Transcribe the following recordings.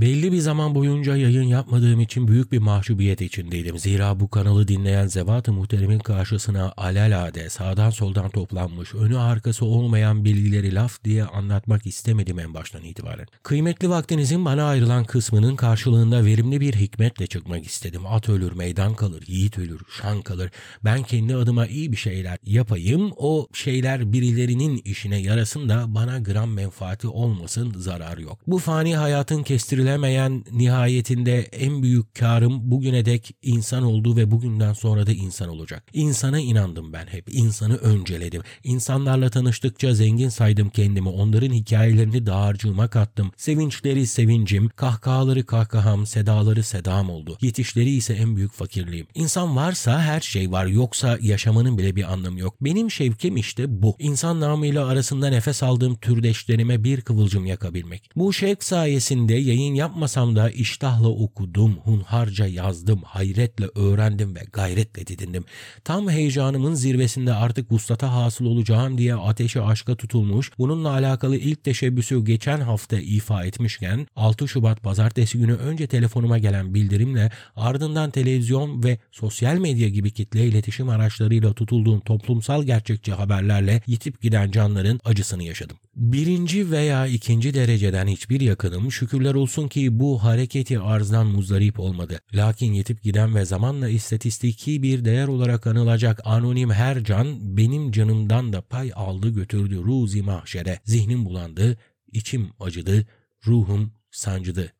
Belli bir zaman boyunca yayın yapmadığım için büyük bir mahcubiyet içindeydim. Zira bu kanalı dinleyen zevat-ı muhteremin karşısına alelade sağdan soldan toplanmış, önü arkası olmayan bilgileri laf diye anlatmak istemedim en baştan itibaren. Kıymetli vaktinizin bana ayrılan kısmının karşılığında verimli bir hikmetle çıkmak istedim. At ölür, meydan kalır, yiğit ölür, şan kalır. Ben kendi adıma iyi bir şeyler yapayım, o şeyler birilerinin işine yarasın da bana gram menfaati olmasın, zarar yok. Bu fani hayatın kestirilemeyen nihayetinde en büyük karım bugüne dek insan oldu ve bugünden sonra da insan olacak. İnsana inandım ben hep, insanı önceledim. İnsanlarla tanıştıkça zengin saydım kendimi, onların hikayelerini dağarcığıma kattım. Sevinçleri sevincim, kahkahaları kahkaham, sedaları sedam oldu. Yetişleri ise en büyük fakirliğim. İnsan varsa her şey var, yoksa yaşamanın bile bir anlamı yok. Benim şevkim işte bu. İnsan namıyla arasında nefes aldığım türdeşlerime bir kıvılcım yakabilmek. Bu şevk sayesinde yayın yapmasam da iştahla okudum, hunharca yazdım, hayretle öğrendim ve gayretle didindim. Tam heyecanımın zirvesinde artık vuslata hasıl olacağım diye ateşi aşka tutulmuş, bununla alakalı ilk teşebbüsü geçen hafta ifa etmişken 6 Şubat pazartesi günü önce telefonuma gelen bildirimle ardından televizyon ve sosyal medya gibi kitle iletişim araçlarıyla tutulduğum toplumsal gerçekçi haberlerle yitip giden canların acısını yaşadım. Birinci veya ikinci dereceden hiçbir yakınım şükürler olsun ki bu hareketi arzdan muzdarip olmadı. Lakin yetip giden ve zamanla istatistiki bir değer olarak anılacak anonim her can benim canımdan da pay aldı götürdü ruzi mahşere. Zihnim bulandı, içim acıdı, ruhum sancıdı.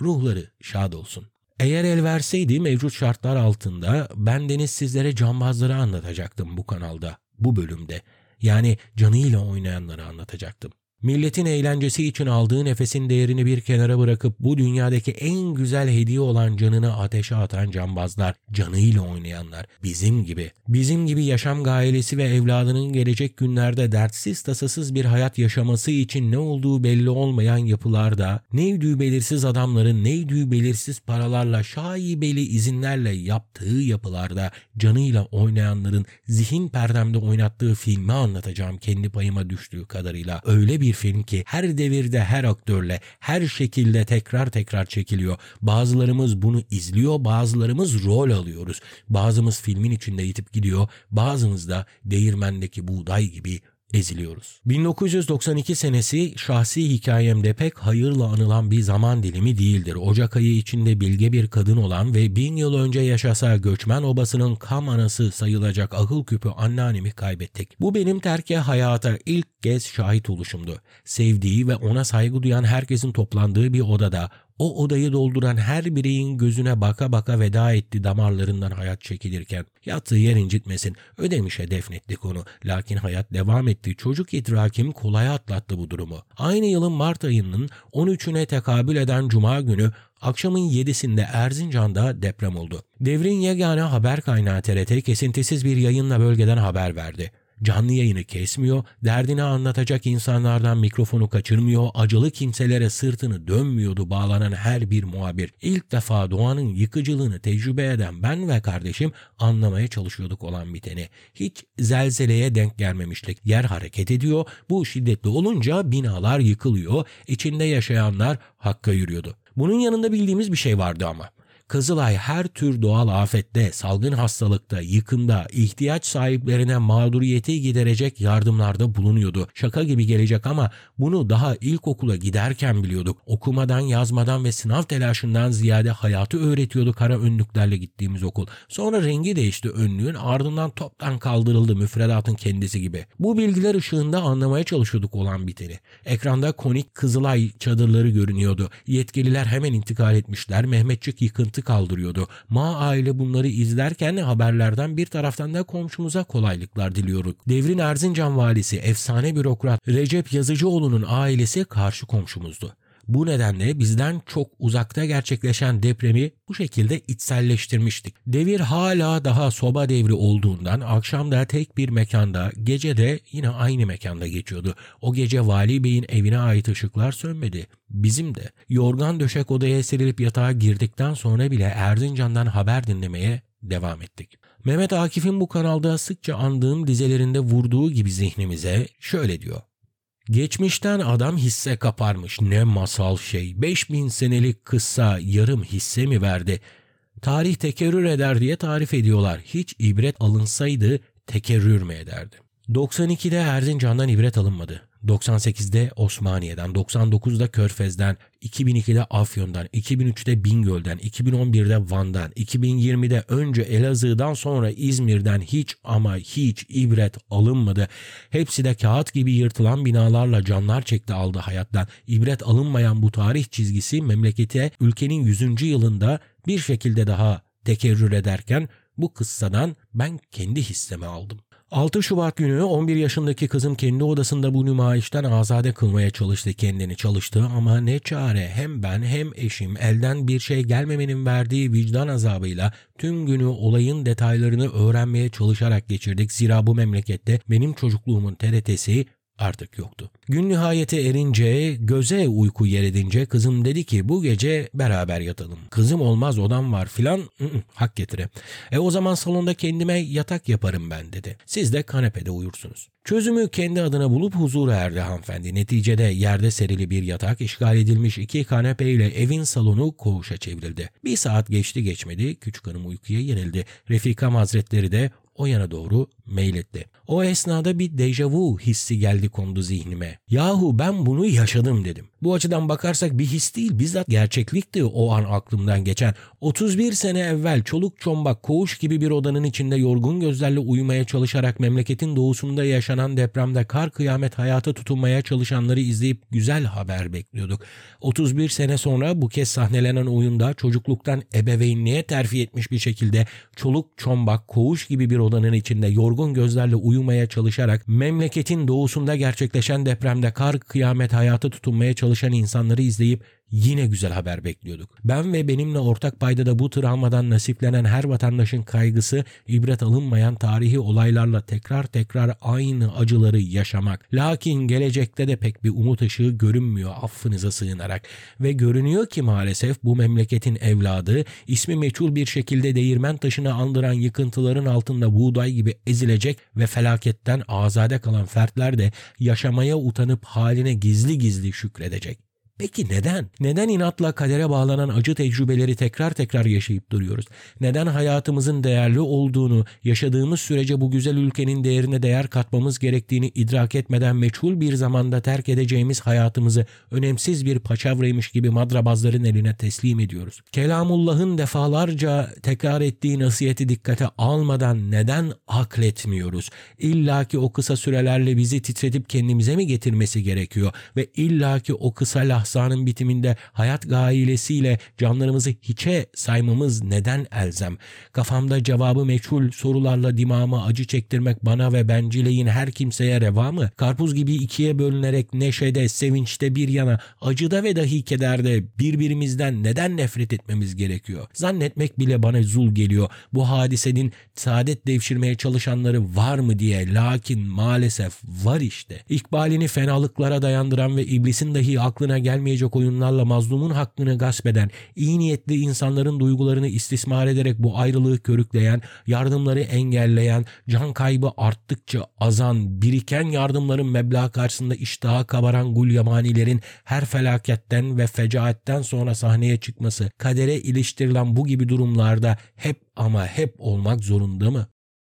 Ruhları şad olsun. Eğer el verseydi mevcut şartlar altında bendeniz sizlere cambazları anlatacaktım bu kanalda, bu bölümde. Yani canıyla oynayanları anlatacaktım. Milletin eğlencesi için aldığı nefesin değerini bir kenara bırakıp bu dünyadaki en güzel hediye olan canını ateşe atan cambazlar, canıyla oynayanlar, bizim gibi, bizim gibi yaşam gailesi ve evladının gelecek günlerde dertsiz tasasız bir hayat yaşaması için ne olduğu belli olmayan yapılarda, neydi belirsiz adamların neydi belirsiz paralarla şaibeli izinlerle yaptığı yapılarda canıyla oynayanların zihin perdemde oynattığı filmi anlatacağım kendi payıma düştüğü kadarıyla. Öyle bir film ki her devirde her aktörle her şekilde tekrar tekrar çekiliyor. Bazılarımız bunu izliyor, bazılarımız rol alıyoruz. Bazımız filmin içinde yitip gidiyor, bazımız da değirmendeki buğday gibi eziliyoruz. 1992 senesi şahsi hikayemde pek hayırla anılan bir zaman dilimi değildir. Ocak ayı içinde bilge bir kadın olan ve bin yıl önce yaşasa göçmen obasının kam anası sayılacak akıl küpü anneannemi kaybettik. Bu benim terke hayata ilk kez şahit oluşumdu. Sevdiği ve ona saygı duyan herkesin toplandığı bir odada o odayı dolduran her bireyin gözüne baka baka veda etti damarlarından hayat çekilirken. Yattığı yer incitmesin. Ödemişe defnettik onu. Lakin hayat devam etti. Çocuk idrakim kolay atlattı bu durumu. Aynı yılın Mart ayının 13'üne tekabül eden Cuma günü Akşamın 7'sinde Erzincan'da deprem oldu. Devrin yegane haber kaynağı TRT kesintisiz bir yayınla bölgeden haber verdi. Canlı yayını kesmiyor, derdini anlatacak insanlardan mikrofonu kaçırmıyor, acılı kimselere sırtını dönmüyordu bağlanan her bir muhabir. İlk defa doğanın yıkıcılığını tecrübe eden ben ve kardeşim anlamaya çalışıyorduk olan biteni. Hiç zelzeleye denk gelmemiştik. Yer hareket ediyor, bu şiddetli olunca binalar yıkılıyor, içinde yaşayanlar hakka yürüyordu. Bunun yanında bildiğimiz bir şey vardı ama. Kızılay her tür doğal afette, salgın hastalıkta, yıkımda, ihtiyaç sahiplerine mağduriyeti giderecek yardımlarda bulunuyordu. Şaka gibi gelecek ama bunu daha ilkokula giderken biliyorduk. Okumadan, yazmadan ve sınav telaşından ziyade hayatı öğretiyordu kara önlüklerle gittiğimiz okul. Sonra rengi değişti önlüğün ardından toptan kaldırıldı müfredatın kendisi gibi. Bu bilgiler ışığında anlamaya çalışıyorduk olan biteni. Ekranda konik Kızılay çadırları görünüyordu. Yetkililer hemen intikal etmişler. Mehmetçik yıkıntı kaldırıyordu. Ma aile bunları izlerken haberlerden bir taraftan da komşumuza kolaylıklar diliyoruz. Devrin Erzincan valisi efsane bürokrat Recep Yazıcıoğlu'nun ailesi karşı komşumuzdu. Bu nedenle bizden çok uzakta gerçekleşen depremi bu şekilde içselleştirmiştik. Devir hala daha soba devri olduğundan akşamda tek bir mekanda, gece de yine aynı mekanda geçiyordu. O gece Vali Bey'in evine ait ışıklar sönmedi. Bizim de yorgan döşek odaya serilip yatağa girdikten sonra bile Erzincan'dan haber dinlemeye devam ettik. Mehmet Akif'in bu kanalda sıkça andığım dizelerinde vurduğu gibi zihnimize şöyle diyor. Geçmişten adam hisse kaparmış. Ne masal şey. 5000 senelik kıssa yarım hisse mi verdi? Tarih tekerrür eder diye tarif ediyorlar. Hiç ibret alınsaydı tekerrür mü ederdi? 92'de Erzincan'dan ibret alınmadı. 98'de Osmaniye'den, 99'da Körfez'den, 2002'de Afyon'dan, 2003'te Bingöl'den, 2011'de Van'dan, 2020'de önce Elazığ'dan sonra İzmir'den hiç ama hiç ibret alınmadı. Hepsi de kağıt gibi yırtılan binalarla canlar çekti aldı hayattan. İbret alınmayan bu tarih çizgisi memlekete ülkenin 100. yılında bir şekilde daha tekerrür ederken bu kıssadan ben kendi hissemi aldım. 6 Şubat günü 11 yaşındaki kızım kendi odasında bu nümayişten azade kılmaya çalıştı kendini çalıştı ama ne çare hem ben hem eşim elden bir şey gelmemenin verdiği vicdan azabıyla tüm günü olayın detaylarını öğrenmeye çalışarak geçirdik. Zira bu memlekette benim çocukluğumun TRT'si artık yoktu. Gün nihayete erince, göze uyku yer edince kızım dedi ki bu gece beraber yatalım. Kızım olmaz odam var filan hak getire. E o zaman salonda kendime yatak yaparım ben dedi. Siz de kanepede uyursunuz. Çözümü kendi adına bulup huzura erdi hanımefendi. Neticede yerde serili bir yatak, işgal edilmiş iki kanepe ile evin salonu koğuşa çevrildi. Bir saat geçti geçmedi, küçük hanım uykuya yenildi. Refikam Hazretleri de o yana doğru meyletti. O esnada bir dejavu hissi geldi kondu zihnime. Yahu ben bunu yaşadım dedim. Bu açıdan bakarsak bir his değil bizzat gerçeklikti o an aklımdan geçen. 31 sene evvel çoluk çombak koğuş gibi bir odanın içinde yorgun gözlerle uyumaya çalışarak memleketin doğusunda yaşanan depremde kar kıyamet hayata tutunmaya çalışanları izleyip güzel haber bekliyorduk. 31 sene sonra bu kez sahnelenen oyunda çocukluktan ebeveynliğe terfi etmiş bir şekilde çoluk çombak koğuş gibi bir odanın içinde yorgun gözlerle uyumaya çalışarak memleketin doğusunda gerçekleşen depremde kar kıyamet hayata tutunmaya çalışan insanları izleyip yine güzel haber bekliyorduk. Ben ve benimle ortak paydada bu travmadan nasiplenen her vatandaşın kaygısı ibret alınmayan tarihi olaylarla tekrar tekrar aynı acıları yaşamak. Lakin gelecekte de pek bir umut ışığı görünmüyor affınıza sığınarak. Ve görünüyor ki maalesef bu memleketin evladı ismi meçhul bir şekilde değirmen taşını andıran yıkıntıların altında buğday gibi ezilecek ve felaketten azade kalan fertler de yaşamaya utanıp haline gizli gizli şükredecek. Peki neden? Neden inatla kadere bağlanan acı tecrübeleri tekrar tekrar yaşayıp duruyoruz? Neden hayatımızın değerli olduğunu, yaşadığımız sürece bu güzel ülkenin değerine değer katmamız gerektiğini idrak etmeden meçhul bir zamanda terk edeceğimiz hayatımızı önemsiz bir paçavraymış gibi madrabazların eline teslim ediyoruz? Kelamullah'ın defalarca tekrar ettiği nasihati dikkate almadan neden akletmiyoruz? İlla ki o kısa sürelerle bizi titretip kendimize mi getirmesi gerekiyor? Ve illa ki o kısa lahza ihsanın bitiminde hayat gailesiyle canlarımızı hiçe saymamız neden elzem? Kafamda cevabı meçhul sorularla dimağıma acı çektirmek bana ve bencileyin her kimseye reva mı? Karpuz gibi ikiye bölünerek neşede, sevinçte bir yana, acıda ve dahi kederde birbirimizden neden nefret etmemiz gerekiyor? Zannetmek bile bana zul geliyor. Bu hadisenin saadet devşirmeye çalışanları var mı diye. Lakin maalesef var işte. İkbalini fenalıklara dayandıran ve iblisin dahi aklına gel gelmeyecek oyunlarla mazlumun hakkını gasp eden, iyi niyetli insanların duygularını istismar ederek bu ayrılığı körükleyen, yardımları engelleyen, can kaybı arttıkça azan, biriken yardımların meblağ karşısında iştaha kabaran gulyamanilerin her felaketten ve fecaatten sonra sahneye çıkması, kadere iliştirilen bu gibi durumlarda hep ama hep olmak zorunda mı?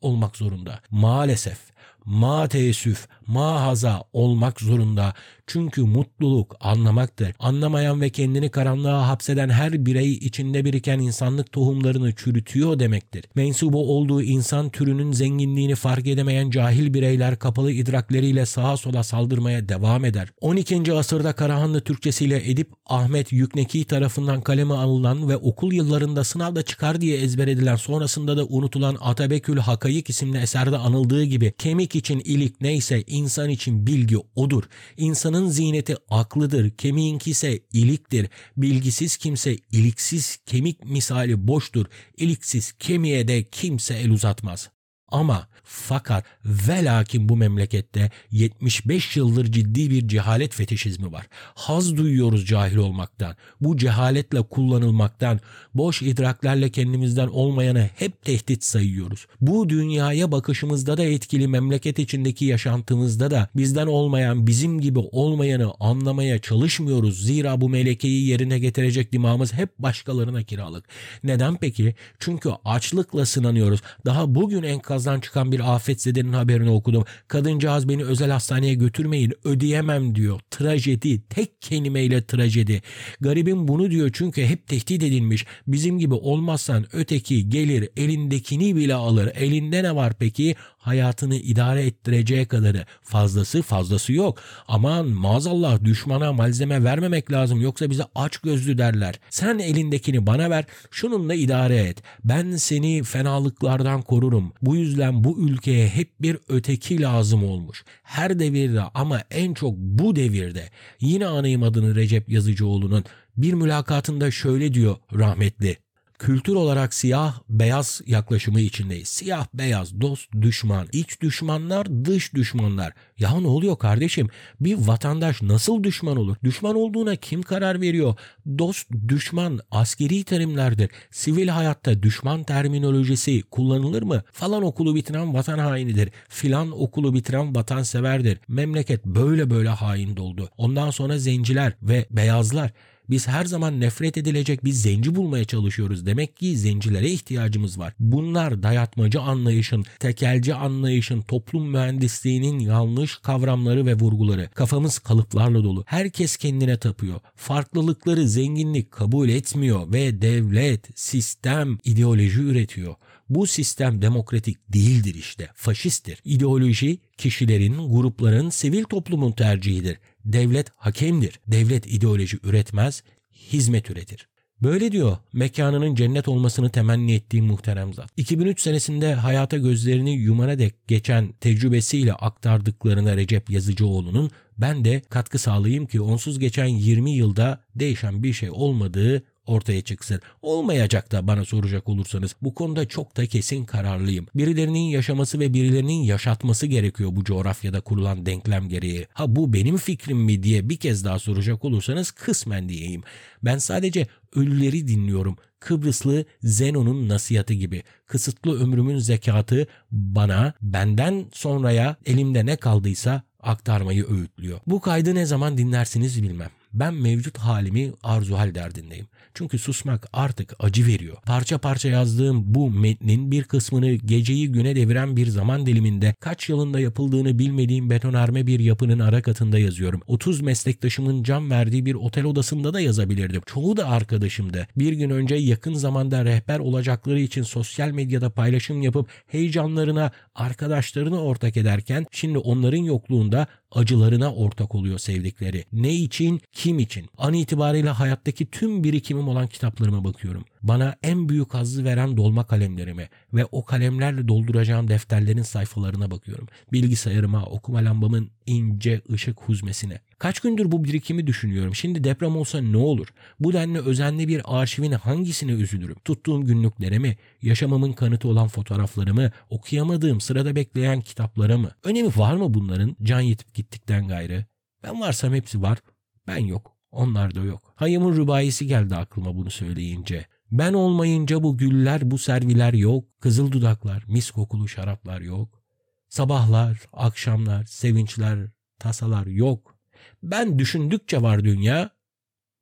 Olmak zorunda. Maalesef ma teessüf, ma haza olmak zorunda. Çünkü mutluluk anlamaktır. Anlamayan ve kendini karanlığa hapseden her birey içinde biriken insanlık tohumlarını çürütüyor demektir. Mensubu olduğu insan türünün zenginliğini fark edemeyen cahil bireyler kapalı idrakleriyle sağa sola saldırmaya devam eder. 12. asırda Karahanlı Türkçesiyle Edip Ahmet Yükneki tarafından kaleme alınan ve okul yıllarında sınavda çıkar diye ezber edilen sonrasında da unutulan Atabekül Hakayık isimli eserde anıldığı gibi kemik için ilik neyse insan için bilgi odur. İnsanın ziyneti aklıdır, kemiğinki ise iliktir. Bilgisiz kimse iliksiz kemik misali boştur. İliksiz kemiğe de kimse el uzatmaz. Ama fakat ve lakin bu memlekette 75 yıldır ciddi bir cehalet fetişizmi var. Haz duyuyoruz cahil olmaktan. Bu cehaletle kullanılmaktan, boş idraklerle kendimizden olmayanı hep tehdit sayıyoruz. Bu dünyaya bakışımızda da etkili memleket içindeki yaşantımızda da bizden olmayan, bizim gibi olmayanı anlamaya çalışmıyoruz. Zira bu melekeyi yerine getirecek dimağımız hep başkalarına kiralık. Neden peki? Çünkü açlıkla sınanıyoruz. Daha bugün enkazdan çıkan bir afetzedenin haberini okudum. Kadıncağız beni özel hastaneye götürmeyin ödeyemem diyor. Trajedi tek kelimeyle trajedi. Garibim bunu diyor çünkü hep tehdit edilmiş. Bizim gibi olmazsan öteki gelir elindekini bile alır. Elinde ne var peki? Hayatını idare ettireceği kadarı. Fazlası fazlası yok. Aman maazallah düşmana malzeme vermemek lazım yoksa bize aç gözlü derler. Sen elindekini bana ver şununla idare et. Ben seni fenalıklardan korurum. Bu yüzden bu ülkeye hep bir öteki lazım olmuş. Her devirde ama en çok bu devirde. Yine anayım adını Recep Yazıcıoğlu'nun bir mülakatında şöyle diyor rahmetli kültür olarak siyah beyaz yaklaşımı içindeyiz. Siyah beyaz, dost düşman, iç düşmanlar, dış düşmanlar. Ya ne oluyor kardeşim? Bir vatandaş nasıl düşman olur? Düşman olduğuna kim karar veriyor? Dost, düşman askeri terimlerdir. Sivil hayatta düşman terminolojisi kullanılır mı? Falan okulu bitiren vatan hainidir. Filan okulu bitiren vatanseverdir. Memleket böyle böyle hain doldu. Ondan sonra zenciler ve beyazlar biz her zaman nefret edilecek bir zenci bulmaya çalışıyoruz. Demek ki zencilere ihtiyacımız var. Bunlar dayatmacı anlayışın, tekelci anlayışın, toplum mühendisliğinin yanlış kavramları ve vurguları. Kafamız kalıplarla dolu. Herkes kendine tapıyor. Farklılıkları zenginlik kabul etmiyor ve devlet, sistem, ideoloji üretiyor. Bu sistem demokratik değildir işte, faşisttir. İdeoloji kişilerin, grupların, sivil toplumun tercihidir. Devlet hakemdir. Devlet ideoloji üretmez, hizmet üretir. Böyle diyor mekanının cennet olmasını temenni ettiğim muhterem zat. 2003 senesinde hayata gözlerini yumana dek geçen tecrübesiyle aktardıklarına Recep Yazıcıoğlu'nun ben de katkı sağlayayım ki onsuz geçen 20 yılda değişen bir şey olmadığı ortaya çıksın. Olmayacak da bana soracak olursanız bu konuda çok da kesin kararlıyım. Birilerinin yaşaması ve birilerinin yaşatması gerekiyor bu coğrafyada kurulan denklem gereği. Ha bu benim fikrim mi diye bir kez daha soracak olursanız kısmen diyeyim. Ben sadece ölüleri dinliyorum. Kıbrıslı Zenon'un nasihatı gibi. Kısıtlı ömrümün zekatı bana benden sonraya elimde ne kaldıysa aktarmayı öğütlüyor. Bu kaydı ne zaman dinlersiniz bilmem. Ben mevcut halimi arzu hal derdindeyim. Çünkü susmak artık acı veriyor. Parça parça yazdığım bu metnin bir kısmını geceyi güne deviren bir zaman diliminde kaç yılında yapıldığını bilmediğim betonarme bir yapının ara katında yazıyorum. 30 meslektaşımın cam verdiği bir otel odasında da yazabilirdim. Çoğu da arkadaşımdı. Bir gün önce yakın zamanda rehber olacakları için sosyal medyada paylaşım yapıp heyecanlarına arkadaşlarını ortak ederken şimdi onların yokluğunda acılarına ortak oluyor sevdikleri. Ne için, kim için? An itibariyle hayattaki tüm birikimim olan kitaplarıma bakıyorum. Bana en büyük hazzı veren dolma kalemlerime ve o kalemlerle dolduracağım defterlerin sayfalarına bakıyorum. Bilgisayarıma, okuma lambamın ince ışık huzmesine. Kaç gündür bu birikimi düşünüyorum. Şimdi deprem olsa ne olur? Bu denli özenli bir arşivin hangisine üzülürüm? Tuttuğum günlüklere mi? Yaşamamın kanıtı olan fotoğraflarımı? Okuyamadığım, sırada bekleyen kitaplara mı? Önemi var mı bunların can yetip gittikten gayrı? Ben varsam hepsi var. Ben yok. Onlar da yok. Hayım'ın rübayisi geldi aklıma bunu söyleyince. Ben olmayınca bu güller, bu serviler yok. Kızıl dudaklar, mis kokulu şaraplar yok. Sabahlar, akşamlar, sevinçler, tasalar yok. Ben düşündükçe var dünya.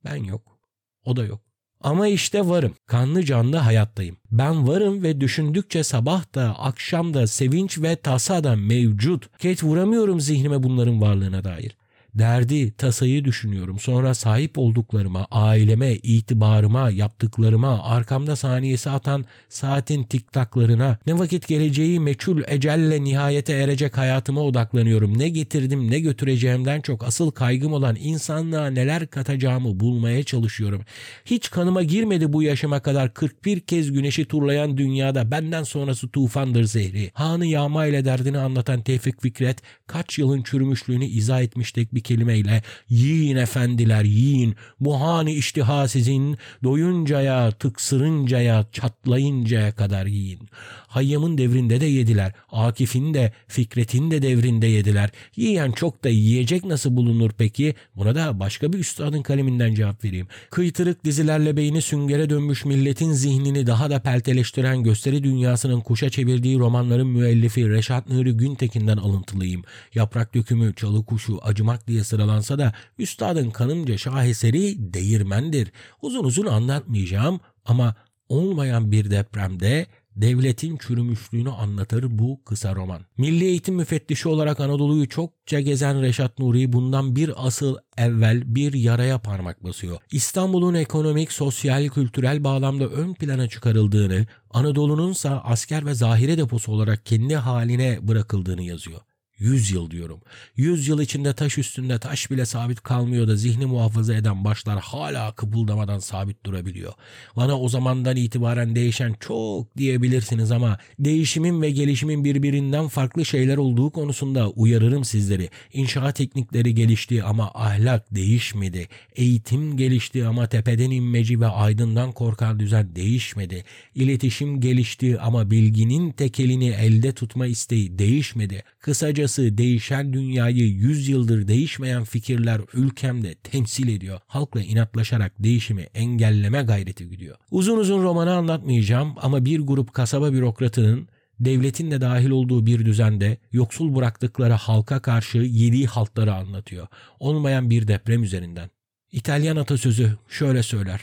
Ben yok. O da yok. Ama işte varım. Kanlı canlı hayattayım. Ben varım ve düşündükçe sabah da akşam da sevinç ve tasa da mevcut. Ket vuramıyorum zihnime bunların varlığına dair derdi, tasayı düşünüyorum. Sonra sahip olduklarıma, aileme, itibarıma, yaptıklarıma, arkamda saniyesi atan saatin tiktaklarına, ne vakit geleceği meçhul ecelle nihayete erecek hayatıma odaklanıyorum. Ne getirdim, ne götüreceğimden çok asıl kaygım olan insanlığa neler katacağımı bulmaya çalışıyorum. Hiç kanıma girmedi bu yaşıma kadar 41 kez güneşi turlayan dünyada benden sonrası tufandır zehri. Hanı yağma ile derdini anlatan Tevfik Fikret kaç yılın çürümüşlüğünü izah etmiştik bir bir kelimeyle yiyin efendiler yiyin bu hani iştiha sizin doyuncaya tıksırıncaya çatlayıncaya kadar yiyin. Hayyam'ın devrinde de yediler. Akif'in de Fikret'in de devrinde yediler. Yiyen çok da yiyecek nasıl bulunur peki? Buna da başka bir üstadın kaleminden cevap vereyim. Kıytırık dizilerle beyni süngere dönmüş milletin zihnini daha da pelteleştiren gösteri dünyasının kuşa çevirdiği romanların müellifi Reşat Nuri Güntekin'den alıntılıyım. Yaprak dökümü, çalı kuşu, acımak diye sıralansa da üstadın kanımca şaheseri değirmendir. Uzun uzun anlatmayacağım ama olmayan bir depremde devletin çürümüşlüğünü anlatır bu kısa roman. Milli Eğitim Müfettişi olarak Anadolu'yu çokça gezen Reşat Nuri bundan bir asıl evvel bir yaraya parmak basıyor. İstanbul'un ekonomik, sosyal, kültürel bağlamda ön plana çıkarıldığını, Anadolu'nunsa asker ve zahire deposu olarak kendi haline bırakıldığını yazıyor. 100 yıl diyorum. 100 yıl içinde taş üstünde taş bile sabit kalmıyor da zihni muhafaza eden başlar hala kıpıldamadan sabit durabiliyor. Bana o zamandan itibaren değişen çok diyebilirsiniz ama değişimin ve gelişimin birbirinden farklı şeyler olduğu konusunda uyarırım sizleri. İnşaat teknikleri gelişti ama ahlak değişmedi. Eğitim gelişti ama tepeden inmeci ve aydından korkan düzen değişmedi. İletişim gelişti ama bilginin tekelini elde tutma isteği değişmedi. Kısaca Kısacası değişen dünyayı 100 yıldır değişmeyen fikirler ülkemde temsil ediyor. Halkla inatlaşarak değişimi engelleme gayreti gidiyor. Uzun uzun romanı anlatmayacağım ama bir grup kasaba bürokratının devletin de dahil olduğu bir düzende yoksul bıraktıkları halka karşı yediği haltları anlatıyor. Olmayan bir deprem üzerinden. İtalyan atasözü şöyle söyler.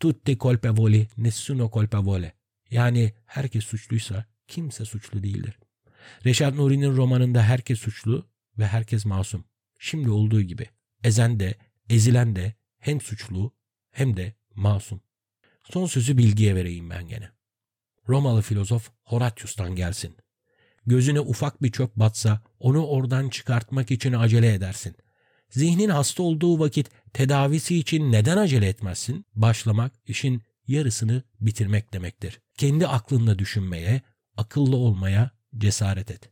Tutti colpevoli, nessuno colpevole. Yani herkes suçluysa kimse suçlu değildir. Reşat Nuri'nin romanında herkes suçlu ve herkes masum. Şimdi olduğu gibi. Ezen de, ezilen de hem suçlu hem de masum. Son sözü bilgiye vereyim ben gene. Romalı filozof Horatius'tan gelsin. Gözüne ufak bir çöp batsa onu oradan çıkartmak için acele edersin. Zihnin hasta olduğu vakit tedavisi için neden acele etmezsin? Başlamak işin yarısını bitirmek demektir. Kendi aklınla düşünmeye, akıllı olmaya cesaret et.